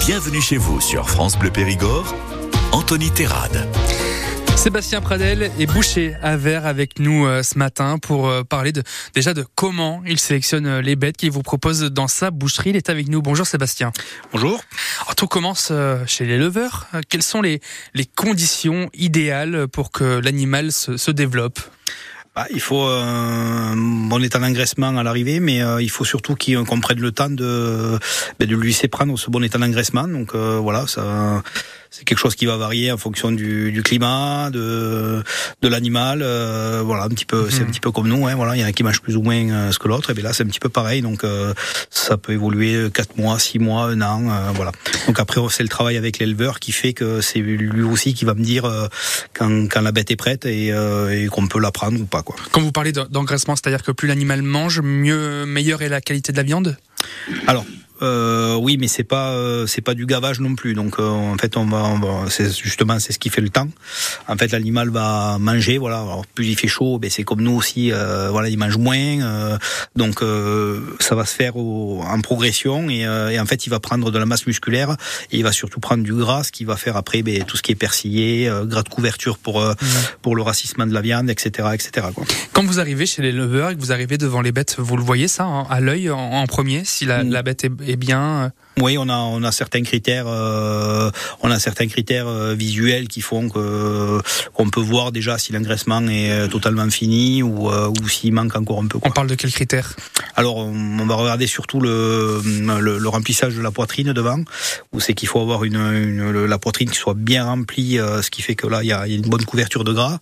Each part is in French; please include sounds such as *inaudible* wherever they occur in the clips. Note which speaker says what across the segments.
Speaker 1: Bienvenue chez vous sur France Bleu Périgord, Anthony Terrade.
Speaker 2: Sébastien Pradel est boucher à verre avec nous euh, ce matin pour euh, parler de, déjà de comment il sélectionne euh, les bêtes qu'il vous propose dans sa boucherie. Il est avec nous. Bonjour Sébastien.
Speaker 3: Bonjour.
Speaker 2: Alors, tout commence chez l'éleveur. Quelles sont les, les conditions idéales pour que l'animal se, se développe?
Speaker 3: Bah, il faut un bon état d'engraissement à l'arrivée, mais il faut surtout qu'on prenne le temps de, ben, de lui laisser prendre ce bon état d'engraissement. Donc voilà, ça, c'est quelque chose qui va varier en fonction du, du climat, de, de l'animal. Euh, voilà, un petit peu, c'est un mhm. petit peu comme nous. Hein, voilà, il y en a qui mangent plus ou moins euh, ce que l'autre. Et bien là, c'est un petit peu pareil. Donc, euh, ça peut évoluer quatre mois, six mois, un an. voilà. Donc après, c'est le travail avec l'éleveur qui fait que c'est lui aussi qui va me dire quand, quand la bête est prête et, et qu'on peut la prendre ou pas. Quoi.
Speaker 2: Quand vous parlez d'engraissement, c'est-à-dire que plus l'animal mange, mieux, meilleure est la qualité de la viande?
Speaker 3: Alors, euh, oui, mais c'est pas euh, c'est pas du gavage non plus. Donc euh, en fait, on va, c'est justement c'est ce qui fait le temps. En fait, l'animal va manger. Voilà, plus il fait chaud, ben c'est comme nous aussi. Euh, voilà, il mange moins. donc ça va se faire en progression et, et, en fait, il va prendre de la masse musculaire et il va surtout prendre du gras, ce qui va faire après ben, tout ce qui est persillé, gras de couverture pour mmh. pour le racissement de la viande, etc., etc. Quoi.
Speaker 2: Quand vous arrivez chez l'éleveur et que vous arrivez devant les bêtes, vous le voyez ça hein, à l'œil en, en, premier si la, mmh. la bête est bien. Euh,
Speaker 3: oui, on a on a certains critères, euh, on a certains critères euh, visuels qui font que qu'on peut voir déjà si l'engraissement est totalement fini ou ou s'il manque encore un peu.
Speaker 2: On parle de quels critères
Speaker 3: Alors, on, va regarder surtout le, le, remplissage de la poitrine devant, où c'est qu'il faut avoir une, une, la poitrine qui soit bien remplie, ce qui fait que là il y a, y a, une bonne couverture de gras.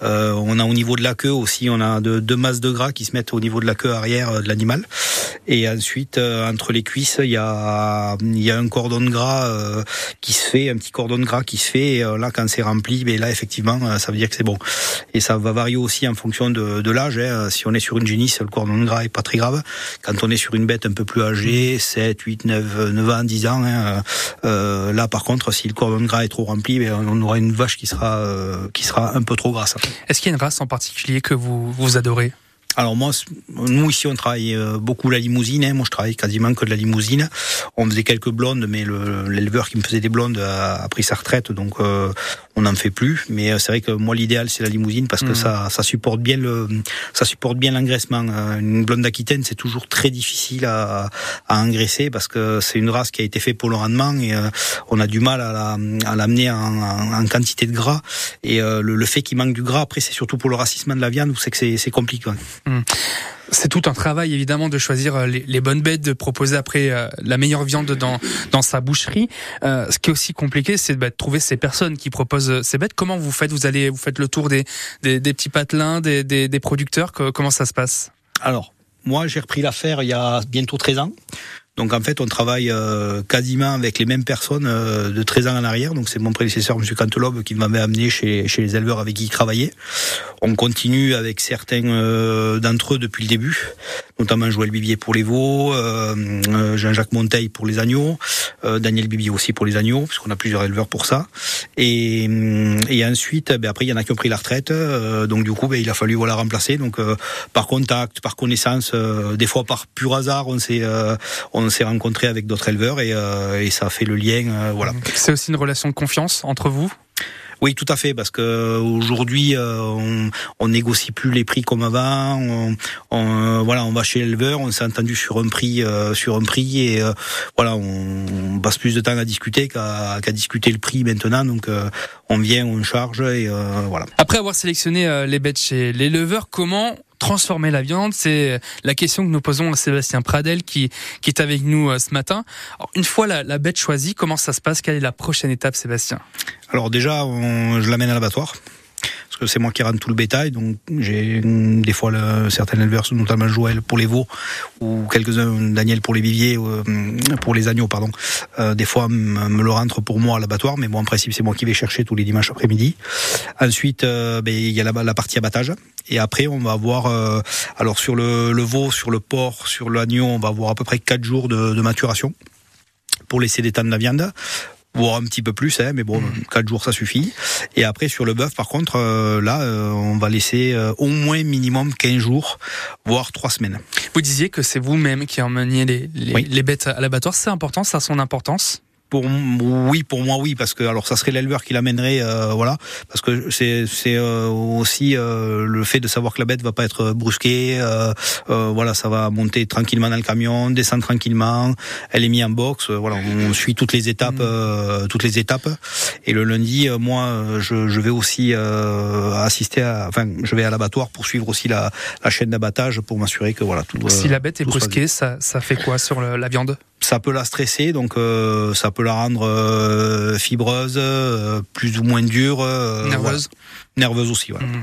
Speaker 3: on a au niveau de la queue aussi, on a deux, deux masses de gras qui se mettent au niveau de la queue arrière de l'animal, et ensuite entre les cuisses il y a, il y a un cordon gras euh, qui se fait, un petit cordon gras qui se fait. Et euh, là, quand c'est rempli, mais ben là, effectivement, euh, ça veut dire que c'est bon. Et ça va varier aussi en fonction de, de l'âge. Hein. Si on est sur une génisse, le cordon gras est pas très grave. Quand on est sur une bête un peu plus âgée, 7, 8, 9, 9 ans, 10 ans, hein, euh, là, par contre, si le cordon gras est trop rempli, ben, on aura une vache qui sera, qui sera un peu trop grasse.
Speaker 2: Est-ce qu'il y a une race en particulier que vous, vous adorez?
Speaker 3: Alors moi, nous ici, on travaille euh, beaucoup la limousine. Hein. Moi, je travaille quasiment que de la limousine. On faisait quelques blondes, mais l'éleveur qui me faisait des blondes a, pris sa retraite, donc euh, on n'en fait plus. Mais euh, c'est vrai que moi, l'idéal, c'est la limousine parce que mmh. ça, ça supporte bien le, ça supporte bien l'engraissement. Une blonde d'Aquitaine, c'est toujours très difficile à, à engraisser parce que c'est une race qui a été faite pour le rendement et on a du mal à l'amener la, en, en, quantité de gras. Et le, le, fait qu'il manque du gras, après, c'est surtout pour le racissement de la viande où c'est que c'est compliqué.
Speaker 2: Hmm. C'est tout un travail évidemment de choisir euh, les, bonnes bêtes, de proposer après euh, la meilleure viande dans dans sa boucherie. Euh, ce qui est aussi compliqué, c'est bah, de trouver ces personnes qui proposent ces bêtes. Comment vous faites? Vous allez, vous faites le tour des des, petits patelins, des, des, des producteurs? Comment ça se passe?
Speaker 3: Alors, moi, j'ai repris l'affaire il y a bientôt 13 ans. Donc en fait, on travaille euh, quasiment avec les mêmes personnes euh, de 13 ans en arrière. Donc c'est mon prédécesseur, M. Cantelobe, qui m'avait amené chez, chez les éleveurs avec qui il travaillait. On continue avec certains euh, d'entre eux depuis le début, notamment Joël Bibier pour les veaux, Jean-Jacques Monteil pour les agneaux, Daniel Bibier aussi pour les agneaux, puisqu'on a plusieurs éleveurs pour ça. Et, et ensuite, ben, après, il y en a qui ont pris la retraite. donc du coup, ben, il a fallu voilà remplacer. Donc par contact, par connaissance, des fois par pur hasard, on s'est on s'est rencontré avec d'autres éleveurs et, euh, et, ça a fait le lien. Euh, voilà.
Speaker 2: C'est aussi une relation de confiance entre vous?
Speaker 3: Oui, tout à fait, parce que aujourd'hui, euh, on, on négocie plus les prix comme avant. On, on voilà, on va chez l'éleveur, on s'est entendu sur un prix, sur un prix, et voilà, on, passe plus de temps à discuter qu'à discuter le prix maintenant. Donc, on vient, on charge, et voilà.
Speaker 2: Après avoir sélectionné les bêtes chez l'éleveur, comment transformer la viande. C'est la question que nous posons à Sébastien Pradel qui, est avec nous euh, ce matin. une fois la, bête choisie, comment ça se passe? Quelle est la prochaine étape, Sébastien?
Speaker 3: Alors déjà, je l'amène à l'abattoir parce que c'est moi qui rentre tout le bétail. Donc j'ai des fois le, certains éleveurs, notamment Joël pour les veaux ou quelques-uns, Daniel pour les viviers, euh, pour les agneaux, pardon. Euh, des fois me le rentre pour moi à l'abattoir, mais bon en principe c'est moi qui vais chercher tous les dimanches après-midi. Ensuite, ben, il y a la, partie abattage. Et après, on va avoir, euh, alors sur le, veau, sur le porc, sur l'agneau, on va avoir à peu près 4 jours de, de maturation pour laisser détendre la viande voire un petit peu plus, hein, mais bon, mmh. 4 jours ça suffit. Et après sur le bœuf, par contre, euh, là, euh, on va laisser au moins minimum 15 jours, voire 3 semaines.
Speaker 2: Vous disiez que c'est vous-même qui emmeniez les, les, les bêtes à l'abattoir, c'est important, ça a son importance?
Speaker 3: Pour oui, pour moi oui, parce que alors ça serait l'éleveur qui l'amènerait, euh, voilà, parce que c'est c'est euh, aussi euh, le fait de savoir que la bête va pas être brusquée, voilà, ça va monter tranquillement dans le camion, descendre tranquillement, elle est mise en box, voilà, on suit toutes les étapes, mmh. toutes les étapes, et le lundi, moi, je, je vais aussi assister, à, enfin, je vais à l'abattoir pour suivre aussi la, la chaîne d'abattage pour m'assurer que voilà tout.
Speaker 2: Si la bête est brusquée, ça, ça fait quoi sur la viande?
Speaker 3: Ça peut la stresser, donc euh, ça peut la rendre euh, fibreuse, euh, plus ou moins dure,
Speaker 2: nerveuse,
Speaker 3: nerveuse aussi. Voilà.
Speaker 2: Mhm.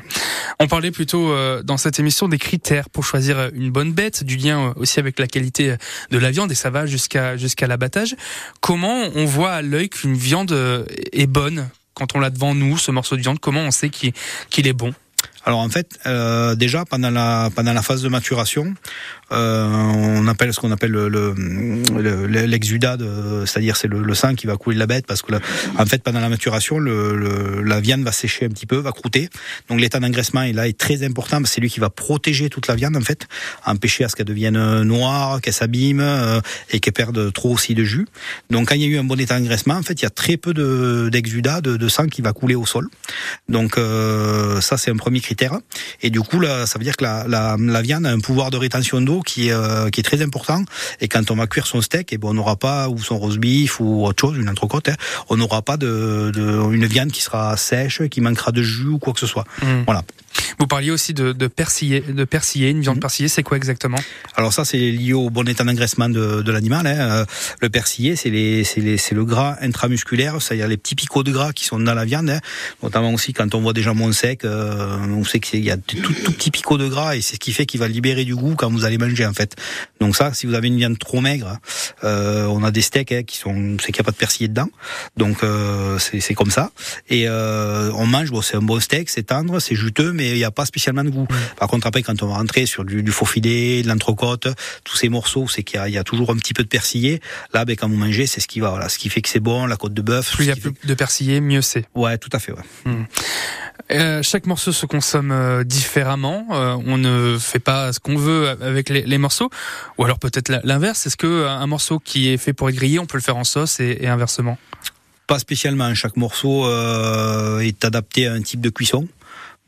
Speaker 2: On parlait plutôt dans cette émission des critères pour choisir une bonne bête, du lien aussi avec la qualité de la viande et ça va jusqu'à jusqu'à l'abattage. Comment on voit à l'œil qu'une viande est bonne quand on l'a devant nous, ce morceau de viande? Comment on sait qu'il est bon?
Speaker 3: Alors en fait, euh, déjà pendant la pendant la phase de maturation, euh, on appelle ce qu'on appelle le l'exudat, le, c'est-à-dire c'est le, sang qui va couler de la bête parce que en fait pendant la maturation, le, la viande va sécher un petit peu, va croûter. Donc l'état d'engraissement est là est très important. C'est lui qui va protéger toute la viande en fait, empêcher à ce qu'elle devienne noire, qu'elle s'abîme euh, et qu'elle perde trop aussi de jus. Donc quand il y a eu un bon état d'engraissement, en fait il y a très peu d'exudat de, de, sang qui va couler au sol. Donc euh, ça c'est un premier critère. Et du coup là, ça veut dire que la, la, la viande a un pouvoir de rétention d'eau qui est, euh, qui est très important. Et quand on va cuire son steak, et eh bon, on n'aura pas, ou son roast beef, ou autre chose, une entrecôte, hein, on n'aura pas de, de, une viande qui sera sèche, qui manquera de jus ou quoi que ce soit. Mmh. Voilà.
Speaker 2: Vous parliez aussi de, de persiller, de persiller, une viande mmh. persillée, c'est quoi exactement?
Speaker 3: Alors ça, c'est lié au bon état d'engraissement de, de l'animal. Hein. Euh, le persillé, c'est le gras intramusculaire, c'est-à-dire les petits picots de gras qui sont dans la viande, hein. notamment aussi quand on voit des jambons secs, euh, on sait qu'il y a tout, tout petits picots de gras et c'est ce qui fait qu'il va libérer du goût quand vous allez manger en fait. Donc ça, si vous avez une viande trop maigre, euh, on a des steaks hein, qui sont, c'est qu'il n'y a pas de persillé dedans, donc euh, c'est comme ça. Et euh, on mange, bon, c'est un bon steak, c'est tendre, c'est juteux, mais il n'y a pas spécialement de goût. Par contre, après, quand on va rentrer sur du, du faux filet, de l'entrecôte, tous ces morceaux, c'est qu'il y, y, a toujours un petit peu de persillé. Là, ben, quand vous mangez, c'est ce qui va, voilà, ce qui fait que c'est bon, la côte de bœuf.
Speaker 2: Plus il y a plus de persillé, mieux c'est.
Speaker 3: Ouais, tout à fait. Ouais.
Speaker 2: Hmm. Euh, chaque morceau se consomme euh, différemment. Euh, on ne fait pas ce qu'on veut avec les, les, morceaux, ou alors peut-être l'inverse. Est-ce que un morceau qui est fait pour être grillé, on peut le faire en sauce et, et inversement?
Speaker 3: Pas spécialement. Chaque morceau est adapté à un type de cuisson.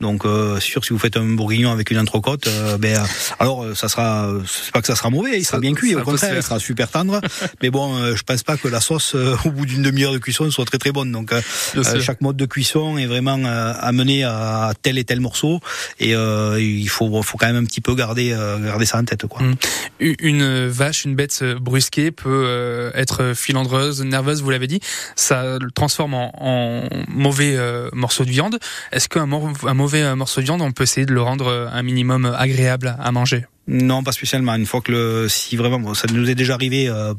Speaker 3: Donc euh, sûr si vous faites un bourguignon avec une entrecôte, euh, ben euh, alors euh, ça sera c'est pas que ça sera mauvais, il sera bien cuit, au contraire, il sera super tendre. mais bon, je pense pas que la sauce au bout d'une demi-heure de cuisson soit très très bonne. Donc chaque mode de cuisson est vraiment amené à tel et tel morceau et il faut faut quand même un petit peu garder garder ça en tête quoi. Hum.
Speaker 2: Une vache, une bête brusquée peut être filandreuse, nerveuse, vous l'avez dit, ça le transforme en, en mauvais morceau de viande. Est-ce qu'un un un morceau de viande, on peut essayer de le rendre euh, un minimum agréable à manger.
Speaker 3: Non, pas spécialement. Une fois que le, si vraiment, ça nous est déjà arrivé euh,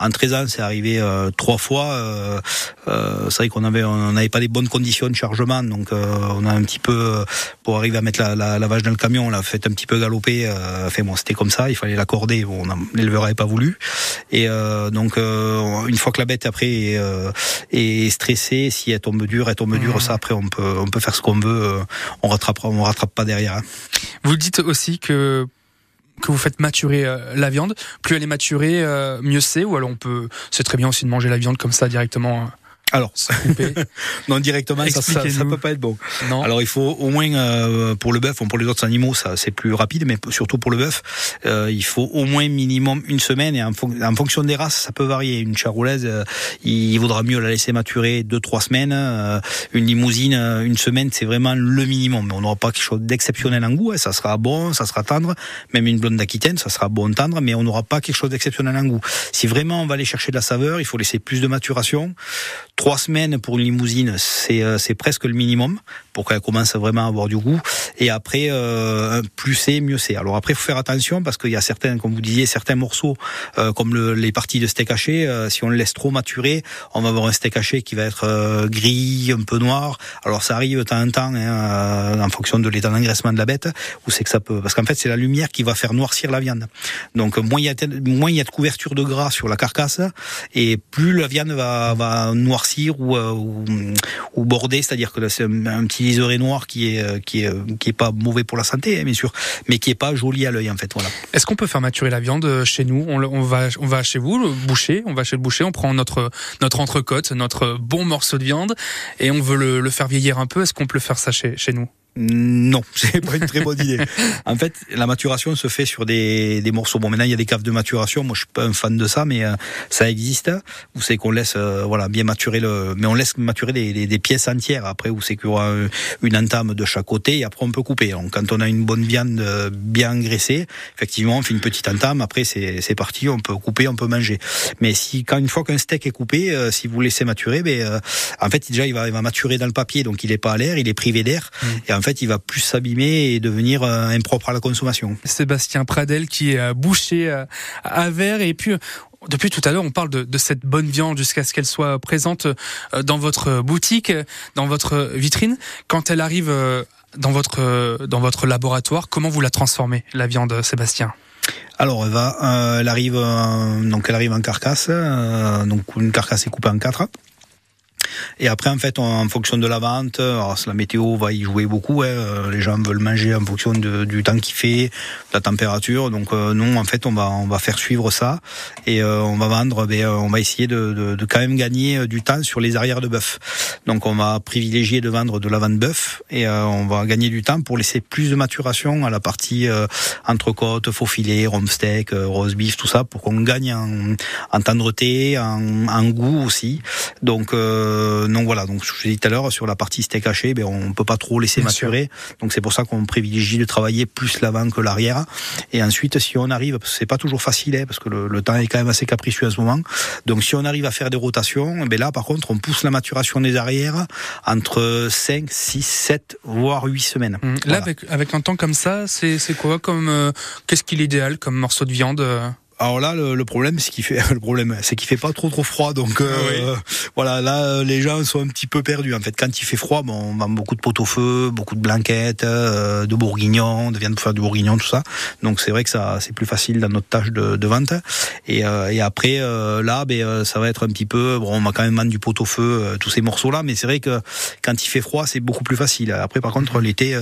Speaker 3: en 13 ans, c'est arrivé euh, trois fois. Euh, euh, c'est vrai qu'on avait, on n'avait pas les bonnes conditions de chargement, donc on a un petit peu pour arriver à mettre la, la, la, vache dans le camion, on l'a fait un petit peu galoper. fait bon, c'était comme ça, il fallait l'accorder. Bon, l'éleveur n'avait pas voulu. Et donc une fois que la bête après est, est stressée, si elle tombe dure, elle tombe dure. Mmh. Ça après, on peut, on peut faire ce qu'on veut. on rattrape, on rattrape pas derrière. Hein.
Speaker 2: Vous dites aussi que que vous faites maturer euh, la viande. Plus elle est maturée, euh, mieux c'est. Ou alors on peut, c'est très bien aussi de manger la viande comme ça directement.
Speaker 3: Alors, *laughs* non directement, ça, ça, peut pas être bon. Non. Alors il faut au moins euh, pour le bœuf, pour les autres animaux, ça c'est plus rapide, mais surtout pour le bœuf, euh, il faut au moins minimum une semaine. Et en, en, fonction des races, ça peut varier. Une charolaise, euh, il vaudra mieux la laisser maturer deux trois semaines. Euh, une limousine, une semaine, c'est vraiment le minimum. Mais on n'aura pas quelque chose d'exceptionnel en goût. Hein. Ça sera bon, ça sera tendre. Même une blonde d'Aquitaine, ça sera bon tendre, mais on n'aura pas quelque chose d'exceptionnel en goût. Si vraiment on va aller chercher de la saveur, il faut laisser plus de maturation Trois semaines pour une limousine, c'est euh, presque le minimum pour qu'elle commence vraiment à avoir du goût. Et après, euh, plus c'est, mieux c'est. Alors après, il faut faire attention parce qu'il y a certains, comme vous disiez, certains morceaux, euh, comme le, les parties de steak haché, euh, si on le laisse trop maturer, on va avoir un steak haché qui va être euh, gris, un peu noir. Alors ça arrive de temps en temps, hein, en fonction de l'état d'engraissement de la bête, où c'est que ça peut, parce qu'en fait c'est la lumière qui va faire noircir la viande. Donc moins il y a moins il y a de couverture de gras sur la carcasse, et plus la viande va, va noircir ou, ou, ou bordé, c'est-à-dire que c'est un, petit noir qui est qui est qui est pas mauvais pour la santé, hein, bien sûr, mais qui est pas joli à l'œil en fait. Voilà.
Speaker 2: Est-ce qu'on peut faire maturer la viande chez nous? On, on, va on va chez vous, le boucher, on va chez le boucher, on prend notre notre entrecôte, notre bon morceau de viande et on veut le, le faire vieillir un peu. Est-ce qu'on peut faire ça chez, chez nous?
Speaker 3: Non, *laughs* c'est pas une très bonne idée. En fait, la maturation se fait sur des, des morceaux. Bon, maintenant il y a des caves de maturation. Moi, je suis pas un fan de ça, mais euh, ça existe. Vous savez qu'on laisse, euh, voilà, bien maturer le, mais on laisse maturer des, des, pièces entières. Après, vous savez qu'il y aura une entame de chaque côté et après on peut couper. Donc, quand on a une bonne viande euh, bien graissée, effectivement, on fait une petite entame. Après, c'est c'est parti. On peut couper, on peut manger. Mais si quand une fois qu'un steak est coupé, si vous laissez maturer, ben, en fait déjà il va il va maturer dans le papier, donc il est pas à l'air, il est privé d'air. Mmh. En fait, il va plus s'abîmer et devenir euh, impropre à la consommation.
Speaker 2: Sébastien Pradel qui est bouché euh, à verre et puis depuis tout à l'heure, on parle de, de, cette bonne viande jusqu'à ce qu'elle soit présente euh, dans votre boutique, dans votre vitrine. Quand elle arrive dans votre dans votre laboratoire, comment vous la transformez la viande, Sébastien?
Speaker 3: Alors elle va, elle arrive donc elle arrive en carcasse, donc une carcasse est coupée en quatre. Et après, en fait, en fonction de la vente, alors la météo va y jouer beaucoup. Hein, euh, les gens veulent manger en fonction de, du temps qu'il fait, de la température. Donc euh, non, en fait, on va on va faire suivre ça et euh, on va vendre. Ben, on va essayer de, de, de, quand même gagner du temps sur les arrières de bœuf. Donc on va privilégier de vendre de la vente bœuf et on va gagner du temps pour laisser plus de maturation à la partie entrecôte, faux filet, rhum steak, rose beef, tout ça, pour qu'on gagne en, en tendreté, en, en goût aussi. Donc euh, donc voilà, donc je vous ai dit tout à l'heure sur la partie steak haché, ben on peut pas trop laisser maturer. Donc c'est pour ça qu'on privilégie de travailler plus l'avant que l'arrière. Et ensuite, si on arrive, c'est pas toujours facile, hein, parce que le, temps est quand même assez capricieux en ce moment. Donc si on arrive à faire des rotations, ben là par contre, on pousse la maturation des arrières entre 5, 6, 7, voire 8 semaines.
Speaker 2: Mmh. Là, avec, avec un temps comme ça, c'est quoi comme euh, qu'est-ce qu'il est idéal comme morceau de viande euh
Speaker 3: alors là, le, problème, c'est qu'il fait *laughs* le problème, c'est qu'il fait pas trop trop froid. Donc euh, voilà, là, les gens sont un petit peu perdus. En fait, quand il fait froid, bon, on vend beaucoup de pot-au-feu, beaucoup de blanquettes, euh, de bourguignons, de viande pour faire du bourguignon, tout ça. Donc c'est vrai que ça, c'est plus facile dans notre tâche de, de vente. Et, euh, et après, là, ben, ça va être un petit peu. Bon, on va quand même vendre du pot-au-feu, tous ces morceaux-là. Mais c'est vrai que quand il fait froid, c'est beaucoup plus facile. Après, par contre, l'été,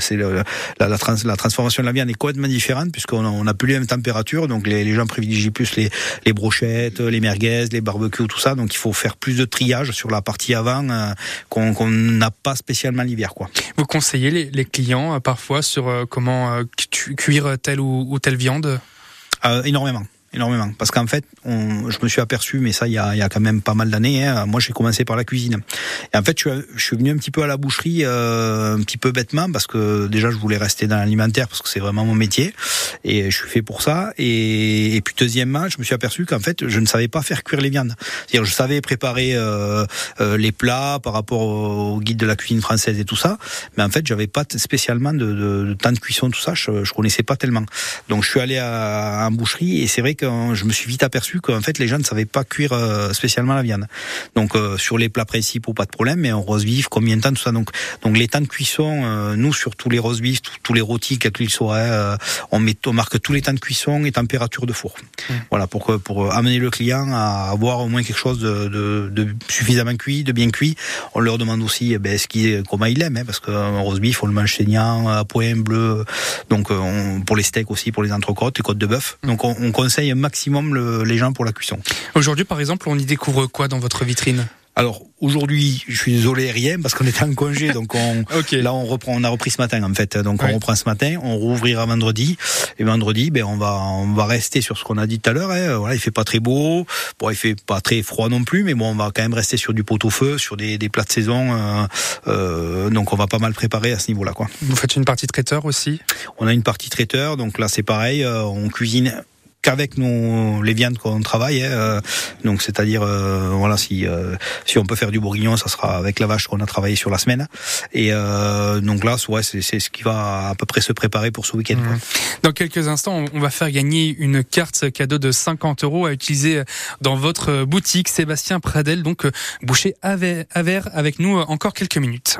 Speaker 3: c'est la, la, transformation de la viande est complètement différente puisqu'on n'a plus les mêmes températures. Donc les, les gens privilégient plus les, les brochettes, les merguez, les barbecues, tout ça. Donc il faut faire plus de triage sur la partie avant euh, qu'on n'a pas spécialement l'hiver. quoi.
Speaker 2: Vous conseillez les, les clients euh, parfois sur euh, comment cuire telle ou, ou telle viande?
Speaker 3: Énormément énormément. Parce qu'en fait, on, je me suis aperçu, mais ça, il y a, il y a quand même pas mal d'années. Hein, moi, j'ai commencé par la cuisine. Et en fait, je, je, suis venu un petit peu à la boucherie, euh, un petit peu bêtement, parce que déjà, je voulais rester dans l'alimentaire, parce que c'est vraiment mon métier, et je suis fait pour ça. Et, et puis deuxièmement, je me suis aperçu qu'en fait, je ne savais pas faire cuire les viandes. C'est-à-dire, je savais préparer euh, euh, les plats par rapport au guide de la cuisine française et tout ça, mais en fait, j'avais pas spécialement de, de, de, temps de cuisson, tout ça. Je, je connaissais pas tellement. Donc, je suis allé à, à boucherie, et c'est vrai je me suis vite aperçu qu'en fait les gens ne savaient pas cuire euh, spécialement la viande. Donc euh, sur les plats principaux pas de problème, mais en rose vif combien de temps tout ça. Donc donc les temps de cuisson, euh, nous sur tous les rose vifs, tous les rôtis quels qu'ils soient, on met on marque tous les temps de cuisson et température de four. Mmh. Voilà pour pour amener le client à avoir au moins quelque chose de, de, de suffisamment cuit, de bien cuit. On leur demande aussi eh ben, ce qui comment il aime, hein, parce qu'un rose beef on le mange saignant, à point bleu. Donc on, pour les steaks aussi, pour les entrecôtes, les côtes de bœuf. Donc on, on conseille maximum le, les gens pour la cuisson.
Speaker 2: Aujourd'hui, par exemple, on y découvre quoi dans votre vitrine?
Speaker 3: Alors aujourd'hui, je suis désolé rien parce qu'on était en congé, *laughs* donc on, là on reprend, on a repris ce matin en fait, donc on reprend ce matin, on rouvrira vendredi et vendredi, ben on va on va rester sur ce qu'on a dit tout à l'heure. Hein. Voilà, il fait pas très beau, bon il fait pas très froid non plus, mais bon on va quand même rester sur du pot au feu, sur des, des plats de saison, euh, euh, donc on va pas mal préparer à ce niveau-là quoi.
Speaker 2: Vous faites une partie traiteur aussi?
Speaker 3: On a une partie traiteur, donc là c'est pareil, euh, on cuisine qu'avec nos les viandes qu'on travaille. Hein, euh, donc c'est-à-dire euh, voilà si euh, si on peut faire du bourguignon, ça sera avec la vache qu'on a travaillé sur la semaine. Et donc là, ouais, c'est ce qui va à peu près se préparer pour ce week-end. Mmh.
Speaker 2: Dans quelques instants, on va faire gagner une carte cadeau de 50 euros à utiliser dans votre boutique. Sébastien Pradel, donc boucher à verre avec nous encore quelques minutes.